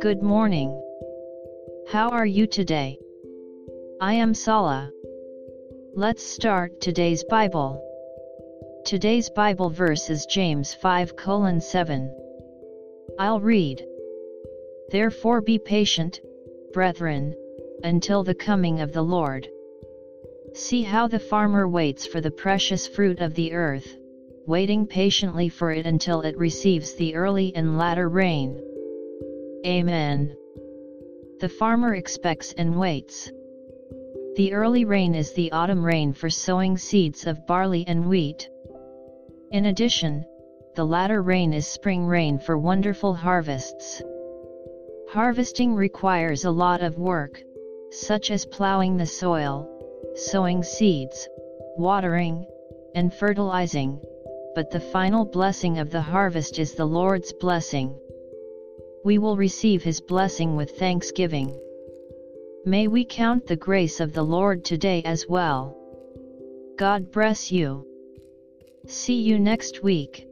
Good morning. How are you today? I am Sala. Let's start today's Bible. Today's Bible verse is James 5 colon 7. I'll read. Therefore be patient, brethren, until the coming of the Lord. See how the farmer waits for the precious fruit of the earth, waiting patiently for it until it receives the early and latter rain. Amen. The farmer expects and waits. The early rain is the autumn rain for sowing seeds of barley and wheat. In addition, the latter rain is spring rain for wonderful harvests. Harvesting requires a lot of work, such as plowing the soil, sowing seeds, watering, and fertilizing, but the final blessing of the harvest is the Lord's blessing we will receive His blessing with thanksgiving. May we count the grace of the Lord today as well. God bless you. See you next week.